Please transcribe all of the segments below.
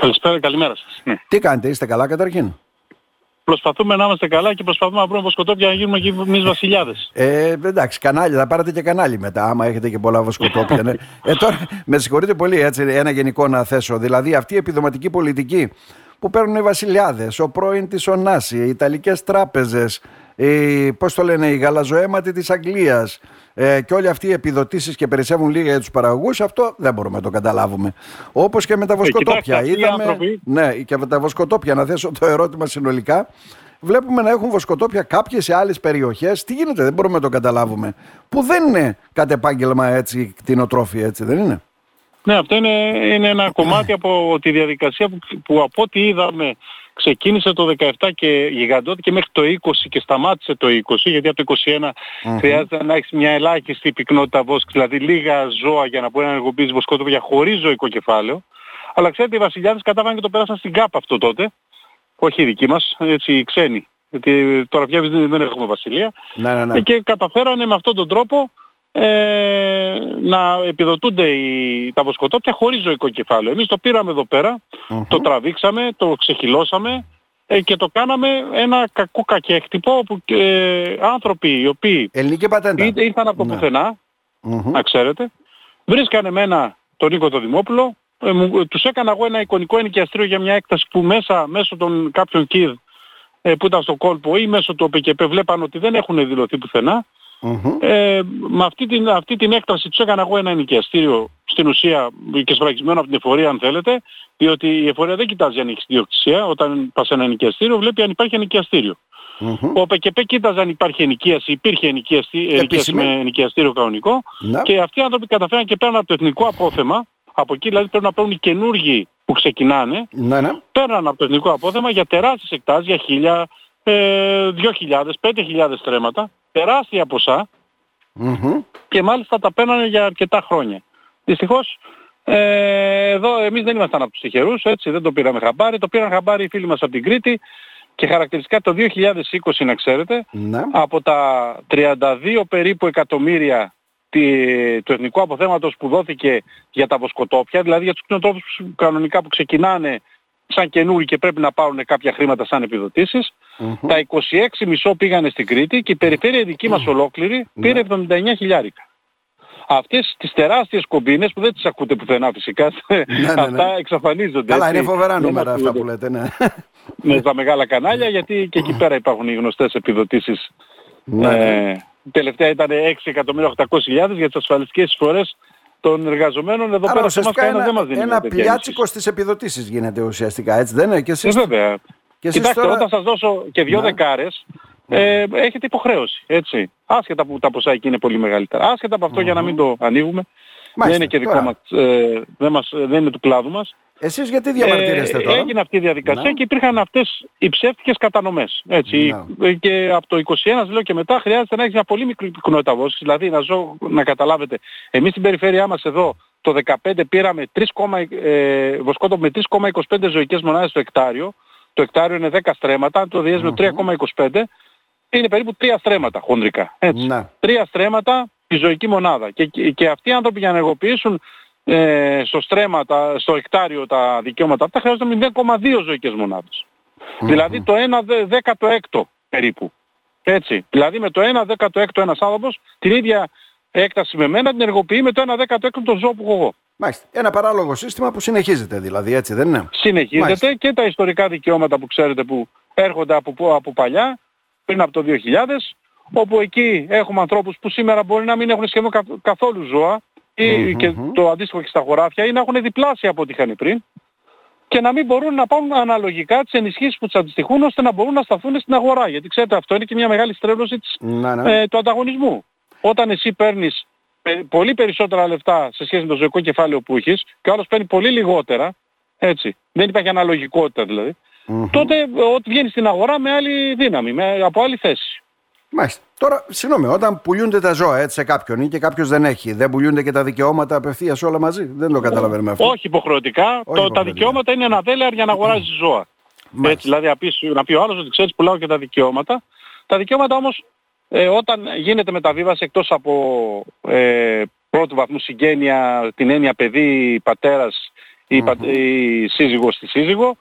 Καλησπέρα, καλημέρα σας. Ναι. Τι κάνετε, είστε καλά καταρχήν; Προσπαθούμε να είμαστε καλά και προσπαθούμε να βρούμε βοσκοτόπια να γίνουμε και εμείς βασιλιάδες. Ε, εντάξει, κανάλι, θα πάρετε και κανάλι μετά, άμα έχετε και πολλά βοσκοτόπια. ναι. ε, τώρα, με συγχωρείτε πολύ, έτσι, ένα γενικό να θέσω. Δηλαδή, αυτή η επιδοματική πολιτική που παίρνουν οι βασιλιάδες, ο πρώην της Ωνάση, οι Ιταλικές τράπεζες, οι, πώς το λένε, οι γαλαζοαίματοι της Αγγλίας ε, και όλοι αυτοί οι επιδοτήσεις και περισσεύουν λίγα για τους παραγωγούς, αυτό δεν μπορούμε να το καταλάβουμε. Όπως και με τα ε, βοσκοτόπια. Ε, Είδαμε, ναι, και με τα βοσκοτόπια, να θέσω το ερώτημα συνολικά, βλέπουμε να έχουν βοσκοτόπια κάποιες σε άλλες περιοχές. Τι γίνεται, δεν μπορούμε να το καταλάβουμε. Που δεν είναι κατ' επάγγελμα έτσι κτηνοτρόφοι, έτσι δεν είναι; Ναι, αυτό είναι, είναι ένα κομμάτι από τη διαδικασία που, που από ό,τι είδαμε ξεκίνησε το 17 και γιγαντώθηκε μέχρι το 20 και σταμάτησε το 20 γιατί από το 21 mm χρειάζεται να έχεις μια ελάχιστη πυκνότητα βόσκης, δηλαδή λίγα ζώα για να μπορεί να ενεργοποιήσεις βοσκότοπια χωρίς ζωικό κεφάλαιο. Αλλά ξέρετε οι βασιλιάδες κατάβανε και το πέρασαν στην ΚΑΠ αυτό τότε. Όχι οι δικοί μας, έτσι οι ξένοι. Γιατί τώρα πια δεν έχουμε βασιλεία. Ναι, ναι, ναι. Και καταφέρανε με αυτόν τον τρόπο ε, να επιδοτούνται οι, τα βοσκοτόπια χωρίς ζωικό κεφάλαιο. Εμείς το πήραμε εδώ το τραβήξαμε, το ξεχυλώσαμε ε, και το κάναμε ένα κακό κακέκτυπο όπου ε, άνθρωποι οι οποίοι Ελληνική πατέντα. ήρθαν από το ναι. πουθενά, να ξέρετε, βρίσκανε μένα τον Νίκο το Δημόπουλο, ε, μου, τους έκανα εγώ ένα εικονικό ενοικιαστήριο για μια έκταση που μέσα, μέσω των κάποιων κίδ ε, που ήταν στο κόλπο ή μέσω του ΟΠΚΠ βλέπαν ότι δεν έχουν δηλωθεί πουθενά ε, με αυτή την, αυτή την έκταση τους έκανα εγώ ένα ενοικιαστήριο στην ουσία και σφραγισμένο από την εφορία αν θέλετε διότι η εφορία δεν κοιτάζει αν έχει διοκτησία όταν πας σε ένα ενοικιαστήριο βλέπει αν υπάρχει ενοικιαστήριο. Mm-hmm. Ο ΠΚΠ κοίταζε αν υπάρχει ενοικίαση, υπήρχε ενοικίαση, με ενοικιαστήριο κανονικό ναι. και αυτοί οι άνθρωποι καταφέραν και πέραν από το εθνικό απόθεμα, από εκεί δηλαδή πρέπει να παίρνουν οι καινούργοι που ξεκινάνε, ναι, ναι. πέραν από το εθνικό απόθεμα για τεράστιες εκτάσεις, για χίλια, ε, 2.000, 5.000 στρέμματα, τεράστια και μάλιστα τα παίρνανε για αρκετά χρόνια. Δυστυχώς ε, εδώ εμείς δεν ήμασταν από τους τυχερούς, έτσι δεν το πήραμε χαμπάρι, το πήραν χαμπάρι οι φίλοι μας από την Κρήτη και χαρακτηριστικά το 2020 να ξέρετε, ναι. από τα 32 περίπου εκατομμύρια του εθνικού αποθέματος που δόθηκε για τα βοσκοτόπια, δηλαδή για τους κτηνοτρόφους κανονικά που ξεκινάνε σαν καινούργοι και πρέπει να πάρουν κάποια χρήματα σαν επιδοτήσεις. Τα 26 μισό πήγανε στην Κρήτη και η περιφέρεια δική μας ολόκληρη πήρε 79 ναι. χιλιάρικα. Αυτές τις τεράστιες κομπίνες που δεν τις ακούτε πουθενά φυσικά, ναι, ναι, αυτά εξαφανίζονται. Καλά, είναι φοβερά νούμερα αυτά που λέτε, ναι. Με τα μεγάλα κανάλια, γιατί και εκεί πέρα υπάρχουν οι γνωστές επιδοτήσεις. Ε, τελευταία ήταν 6.800.000 για τις ασφαλιστικές εισφορές των εργαζομένων εδώ πέρα σε ένας, δεν μας δίνει ένα πλιάτσικο στις επιδοτήσεις γίνεται ουσιαστικά, έτσι δεν είναι και εσείς. Ε, βέβαια. Και εσείς Κοιτάξτε, τώρα... όταν σας δώσω και δύο ναι. δεκάρες, ε, έχετε υποχρέωση, έτσι. Άσχετα που τα ποσά εκεί είναι πολύ μεγαλύτερα. Άσχετα από αυτό για να μην το ανοίγουμε. Μάλιστα, δεν είναι και δικό μας, ε, δεν, μας, δεν είναι του κλάδου μας. Εσείς γιατί διαμαρτύρεστε ε, τώρα; Έγινε αυτή η διαδικασία ναι. και υπήρχαν αυτές οι ψεύτικες κατανομές. Έτσι. Ναι. Και από το 21 λέω και μετά χρειάζεται να έχεις μια πολύ μικρή πυκνότητα βόσης. Δηλαδή να, ζω, να καταλάβετε, εμείς στην περιφέρειά μας εδώ το 15 πήραμε 3, ε, με 3,25 ζωικές μονάδες το εκτάριο. Το εκτάριο είναι 10 στρέμματα, αν το διες με 3,25 είναι περίπου 3 στρέμματα χονδρικά. Έτσι. Ναι. 3 στρέμματα τη ζωική μονάδα. Και, και αυτοί οι άνθρωποι για να ενεργοποιήσουν ε, στο στρέμα, τα, στο εκτάριο τα δικαιώματα αυτά χρειάζονται 0,2 ζωικές μονάδες. Δηλαδή το 1 16 περίπου. Έτσι. Δηλαδή με το 1 16 ένας άνθρωπος την ίδια έκταση με μένα την ενεργοποιεί με το 1 16 το ζώο που έχω εγώ. Μάλιστα. Ένα παράλογο σύστημα που συνεχίζεται δηλαδή, έτσι δεν είναι; Συνεχίζεται Μάλιστα. και τα ιστορικά δικαιώματα που ξέρετε που έρχονται από, από παλιά, πριν από το 2000, όπου εκεί έχουμε ανθρώπους που σήμερα μπορεί να μην έχουν σχεδόν καθόλου ζώα, ή και το αντίστοιχο και στα χωράφια ή να έχουν διπλάσια από ό,τι είχαν πριν και να μην μπορούν να πάρουν αναλογικά τις ενισχύσεις που τους αντιστοιχούν ώστε να μπορούν να σταθούν στην αγορά. Γιατί ξέρετε αυτό είναι και μια μεγάλη στρέβλωση της, ναι, ναι. Ε, του ανταγωνισμού. Όταν εσύ παίρνεις πολύ περισσότερα λεφτά σε σχέση με το ζωικό κεφάλαιο που έχεις και ο άλλος παίρνει πολύ λιγότερα, έτσι, δεν υπάρχει αναλογικότητα δηλαδή, τότε ό,τι βγαίνει στην αγορά με άλλη δύναμη, με, από άλλη θέση. Μάλιστα. Τώρα, συγγνώμη, όταν πουλούνται τα ζώα έτσι, σε κάποιον ή και κάποιος δεν έχει, δεν πουλούνται και τα δικαιώματα απευθείας όλα μαζί; Δεν το καταλαβαίνουμε αυτό. Όχι υποχρεωτικά. Όχι το, υποχρεωτικά. Τα δικαιώματα είναι ένα δέλεαρ για να αγοράζεις ζώα. Έτσι, δηλαδή να πεις, να πει ο άλλος ότι ξέρεις πουλάω και τα δικαιώματα. Τα δικαιώματα όμως ε, όταν γίνεται μεταβίβαση εκτός από ε, πρώτου βαθμού συγγένεια, την έννοια παιδί, πατέρας η, η σύζυγος στη σύζυγο,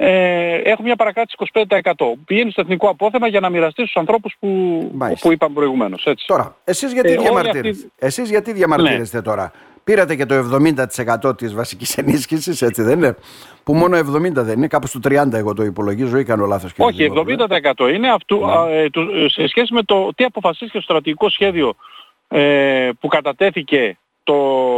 ε, έχουμε μια παρακράτηση 25%. Πηγαίνεις στο εθνικό απόθεμα για να μοιραστείς στους ανθρώπους που, που είπαν προηγουμένως. Έτσι. Τώρα, εσείς γιατί, ε, διαμαρτύρεστε, αυτή... εσείς γιατί διαμαρτύρεστε ναι. τώρα; Πήρατε και το 70% της βασικής ενίσχυσης, έτσι δεν είναι; Που μόνο 70 δεν είναι, κάπου στο 30 εγώ το υπολογίζω ή κάνω λάθος. Όχι, 70% είναι αυτού, ναι. ε, σε σχέση με το τι αποφασίστηκε στο στρατηγικό σχέδιο ε, που κατατέθηκε το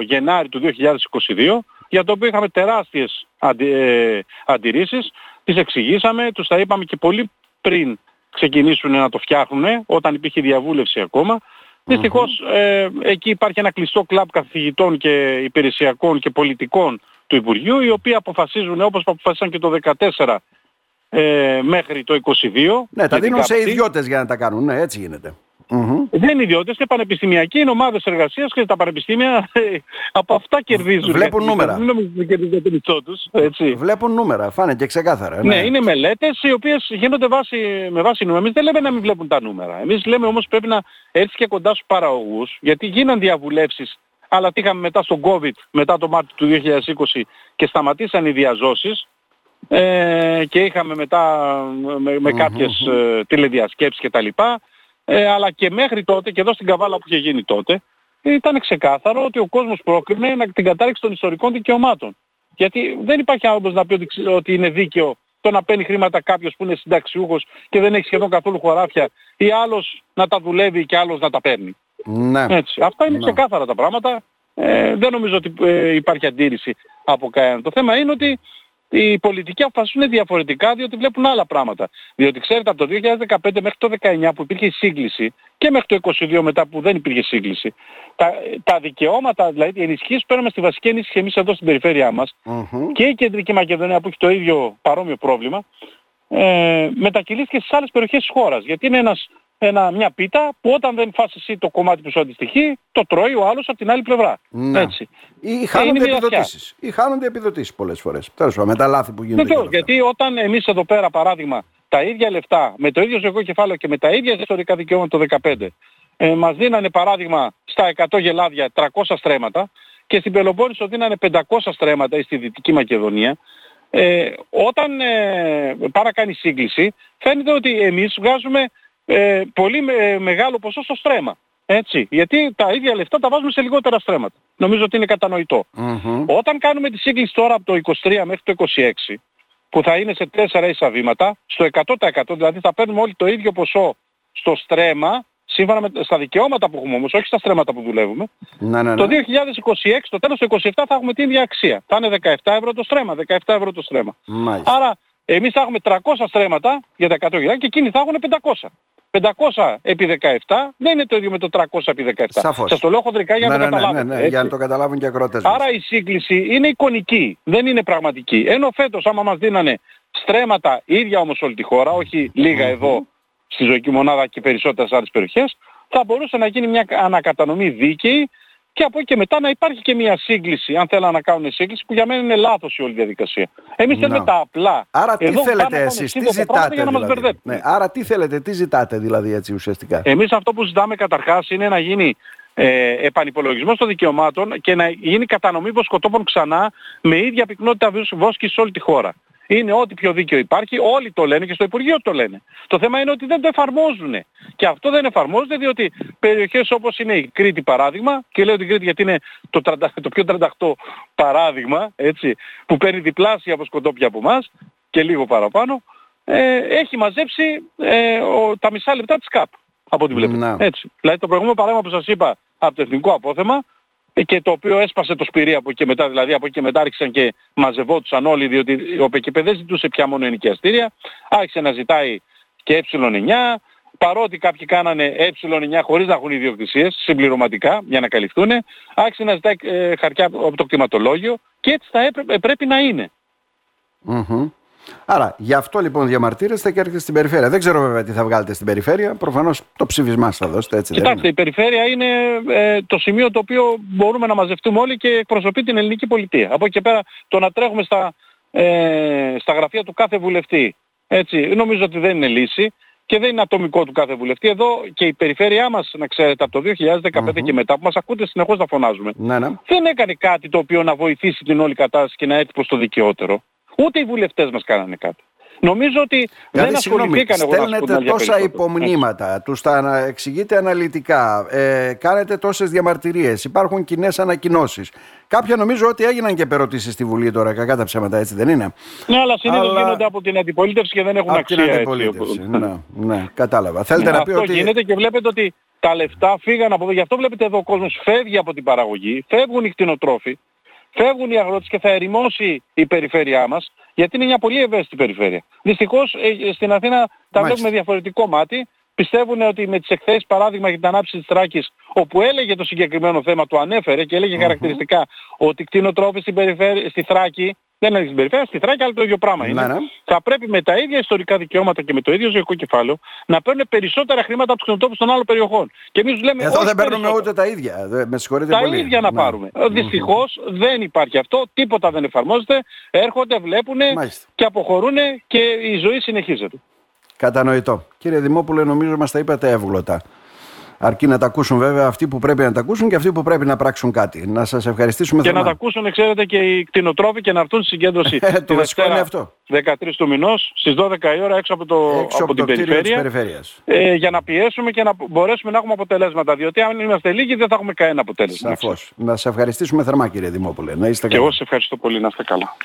Γενάρη του 2022 για το οποίο είχαμε τεράστιες αντι, ε, αντιρρήσεις, τις εξηγήσαμε, τους τα είπαμε και πολύ πριν ξεκινήσουν να το φτιάχνουν, όταν υπήρχε διαβούλευση ακόμα. Δυστυχώς ε, εκεί υπάρχει ένα κλειστό κλαμπ καθηγητών και υπηρεσιακών και πολιτικών του Υπουργείου, οι οποίοι αποφασίζουν όπως αποφασίσαν και το 2014 ε, μέχρι το 22. Ναι, τα δίνουν σε ιδιώτες για να τα κάνουν, ναι, έτσι γίνεται. Mm-hmm. Δεν είναι ιδιώτες και πανεπιστημιακοί, είναι ομάδες εργασίας και τα πανεπιστήμια ε, από αυτά κερδίζουν. Βλέπουν νούμερα. Δεν νομίζω ότι κερδίζουν το μισθό τους. Έτσι. Βλέπουν νούμερα, φάνηκε ξεκάθαρα. Ναι. ναι, είναι μελέτες οι οποίες γίνονται βάση, με βάση νούμερα. Εμείς δεν λέμε να μην βλέπουν τα νούμερα. Εμείς λέμε όμως πρέπει να έρθει και κοντά στους παραγωγούς, γιατί γίναν διαβουλεύσεις αλλά τι είχαμε μετά στον COVID, μετά το Μάρτιο του 2020 και σταματήσαν οι διαζώσεις ε, και είχαμε μετά με, με κάποιες ε, τηλεδιασκέψεις κτλ. Ε, αλλά και μέχρι τότε και εδώ στην Καβάλα που είχε γίνει τότε ήταν ξεκάθαρο ότι ο κόσμος πρόκρινε την κατάρριξη των ιστορικών δικαιωμάτων. Γιατί δεν υπάρχει άνθρωπος να πει ότι, ότι είναι δίκαιο το να παίρνει χρήματα κάποιος που είναι συνταξιούχος και δεν έχει σχεδόν καθόλου χωράφια ή άλλος να τα δουλεύει και άλλος να τα παίρνει. Ναι. Έτσι. Αυτά είναι ναι. ξεκάθαρα τα πράγματα. Ε, δεν νομίζω ότι ε, υπάρχει αντίρρηση από κανέναν. Το θέμα είναι ότι οι πολιτικοί αποφασίζουν διαφορετικά διότι βλέπουν άλλα πράγματα. Διότι ξέρετε από το 2015 μέχρι το 2019 που υπήρχε σύγκληση και μέχρι το 2022 μετά που δεν υπήρχε σύγκληση, τα, τα δικαιώματα, δηλαδή οι ενισχύσεις παίρνουμε στη βασική ενίσχυση εμείς εδώ στην περιφέρειά μας και η Κεντρική Μακεδονία που έχει το ίδιο παρόμοιο πρόβλημα, ε, μετακυλήθηκε στις άλλες περιοχές της χώρας. Γιατί είναι ένας ένα, μια πίτα που όταν δεν φας εσύ το κομμάτι που σου αντιστοιχεί, το τρώει ο άλλος από την άλλη πλευρά. Ναι. Έτσι. Ή χάνονται επιδοτήσεις. Ή χάνονται επιδοτήσεις πολλές φορές. Τέλος πάντων, με τα λάθη που γίνονται. Βεβαίως, γιατί όταν εμείς εδώ πέρα παράδειγμα τα ίδια λεφτά με το ίδιο ζωικό κεφάλαιο και με τα ίδια ιστορικά δικαιώματα το 2015 ε, μας δίνανε παράδειγμα στα 100 γελάδια 300 στρέμματα και στην Πελοπόννησο δίνανε 500 στρέμματα ή στη Δυτική Μακεδονία ε, όταν ε, πάρα κάνει σύγκληση φαίνεται ότι εμείς βγάζουμε ε, πολύ μεγάλο ποσό στο στρέμα. Έτσι. Γιατί τα ίδια λεφτά τα βάζουμε σε λιγότερα στρέμματα. Νομίζω ότι είναι Όταν κάνουμε τη σύγκληση τώρα από το 23 μέχρι το 26, που θα είναι σε 4 ίσα βήματα, στο 100% δηλαδή θα παίρνουμε όλοι το ίδιο ποσό στο στρέμα, σύμφωνα με στα δικαιώματα που έχουμε όμως, όχι στα στρέμματα που δουλεύουμε. Να, ναι, Το 2026, το τέλος του 27 θα έχουμε την ίδια αξία. Θα είναι 17 ευρώ το στρέμα, 17 ευρώ το στρέμα. Άρα εμείς θα έχουμε 300 στρέμματα για τα 100 και εκείνοι θα έχουν 500. 500 επί 17 δεν είναι το ίδιο με το 300 επί 17. Σαφώς. Σας το λέω χοντρικά για να ναι, το ναι, καταλάβετε. Ναι, ναι, για να το καταλάβουν και οι ακρότες Άρα η σύγκληση είναι εικονική, δεν είναι πραγματική. Ενώ φέτος άμα μας δίνανε στρέμματα ίδια όμως όλη τη χώρα, όχι λίγα εδώ στη ζωική μονάδα και περισσότερες άλλες περιοχές, θα μπορούσε να γίνει μια ανακατανομή δίκαιη και από εκεί και μετά να υπάρχει και μια σύγκληση, αν θέλουν να κάνουν σύγκληση, που για μένα είναι λάθος η όλη διαδικασία. Εμείς θέλουμε τα απλά. Άρα τι Εδώ θέλετε εσείς, τι ζητάτε για να δηλαδή; Μας ναι, άρα τι θέλετε, τι ζητάτε δηλαδή έτσι ουσιαστικά; Εμείς αυτό που ζητάμε καταρχάς είναι να γίνει ε, επανυπολογισμός των δικαιωμάτων και να γίνει κατανομή βοσκοτόπων ξανά με ίδια πυκνότητα βόσκης σε όλη τη χώρα είναι ό,τι πιο δίκαιο υπάρχει. Όλοι το λένε και στο Υπουργείο το λένε. Το θέμα είναι ότι δεν το εφαρμόζουν. Και αυτό δεν εφαρμόζεται διότι περιοχές όπως είναι η Κρήτη παράδειγμα, και λέω την Κρήτη γιατί είναι το, το πιο 38 παράδειγμα, έτσι, που παίρνει διπλάσια από σκοτόπια από εμάς και λίγο παραπάνω, ε, έχει μαζέψει ε, ο, τα μισά λεπτά της ΚΑΠ από ό,τι βλέπετε. Έτσι. Δηλαδή το προηγούμενο παράδειγμα που σας είπα από το εθνικό απόθεμα και το οποίο έσπασε το σπυρί από εκεί και μετά, δηλαδή από εκεί και μετά άρχισαν και μαζευόντουσαν όλοι, διότι ο ΠΚΠ δεν ζητούσε πια μόνο ενοικιαστήρια, άρχισε να ζητάει και ε9, παρότι κάποιοι κάνανε ε9 χωρίς να έχουν ιδιοκτησίες, συμπληρωματικά, για να καλυφθούν, άρχισε να ζητάει ε, χαρτιά από το κτηματολόγιο και έτσι θα έπρεπε, πρέπει να ειναι Άρα, γι' αυτό λοιπόν διαμαρτύρεστε και έρχεστε στην περιφέρεια. Δεν ξέρω βέβαια τι θα βγάλετε στην περιφέρεια. Προφανώς το ψηφισμά θα δώσετε έτσι. Κοιτάξτε, η περιφέρεια είναι ε, το σημείο το οποίο μπορούμε να μαζευτούμε όλοι και εκπροσωπεί την ελληνική πολιτεία. Από εκεί και πέρα το να τρέχουμε στα, ε, στα γραφεία του κάθε βουλευτή. Έτσι, νομίζω ότι δεν είναι λύση και δεν είναι ατομικό του κάθε βουλευτή. Εδώ και η περιφέρειά μας, να ξέρετε, από το 2015 και μετά που μας ακούτε συνεχώς να φωνάζουμε, ναι, ναι. δεν έκανε κάτι το οποίο να βοηθήσει την όλη κατάσταση και να έρθει προς το δικαιότερο. Ούτε οι βουλευτές μας κάνανε κάτι. Νομίζω ότι δηλαδή, δεν ασχοληθήκαν εγώ Στέλνετε τόσα υπομνήματα, τους τα εξηγείτε αναλυτικά, ε, κάνετε τόσες διαμαρτυρίες, υπάρχουν κοινές ανακοινώσεις. Κάποια νομίζω ότι έγιναν και περωτήσεις στη Βουλή τώρα, κακά τα ψέματα έτσι δεν είναι; Ναι, αλλά συνήθως αλλά... γίνονται από την αντιπολίτευση και δεν έχουν από αξία. Την αντιπολίτευση, έτσι, ναι, ναι, κατάλαβα. Θέλετε ναι, να πει αυτό ότι... γίνεται και βλέπετε ότι τα λεφτά φύγαν από εδώ. Γι' αυτό βλέπετε εδώ ο κόσμος φεύγει από την παραγωγή, φεύγουν οι κτηνοτρόφοι, φεύγουν οι αγρότες και θα ερημώσει η περιφέρειά μας, γιατί είναι μια πολύ ευαίσθητη περιφέρεια. Δυστυχώς ε, στην Αθήνα τα βλέπουμε διαφορετικό μάτι. Πιστεύουν ότι με τις εκθέσεις παράδειγμα για την ανάπτυξη της Θράκης, όπου έλεγε το συγκεκριμένο θέμα, το ανέφερε και έλεγε χαρακτηριστικά ότι κτηνοτρόφοι στην περιφέρεια, στη Θράκη δεν είναι στην περιφέρεια, στη Θράκη, αλλά το ίδιο πράγμα είναι. Ναι, ναι. Θα πρέπει με τα ίδια ιστορικά δικαιώματα και με το ίδιο ζωικό κεφάλαιο να παίρνουν περισσότερα χρήματα από τους κτηνοτρόφους των άλλων περιοχών. Και εμείς λέμε Εδώ δεν παίρνουμε ούτε τα ίδια. Με συγχωρείτε τα πολύ. Τα ίδια να ναι. πάρουμε. Δυστυχώς δεν υπάρχει αυτό, τίποτα δεν εφαρμόζεται, έρχονται, βλέπουν και αποχωρούν και η ζωή συνεχίζεται. Κατανοητό. Κύριε Δημόπουλε, νομίζω μας τα είπατε εύγλωτα. Αρκεί να τα ακούσουν βέβαια αυτοί που πρέπει να τα ακούσουν και αυτοί που πρέπει να πράξουν κάτι. Να σας ευχαριστήσουμε Και θερμά. να τα ακούσουν, ξέρετε, και οι κτηνοτρόφοι και να έρθουν στη συγκέντρωση. το βασικό είναι αυτό. 13 του μηνός, στις 12 η ώρα έξω από, το, έξω από, από την περιφέρεια. Ε, για να πιέσουμε και να μπορέσουμε να έχουμε αποτελέσματα. Διότι αν είμαστε λίγοι δεν θα έχουμε κανένα αποτέλεσμα. Σαφώς. Να σας ευχαριστήσουμε θερμά κύριε Δημόπουλε. Να είστε καλά. Και εγώ σας ευχαριστώ πολύ. Να είστε καλά.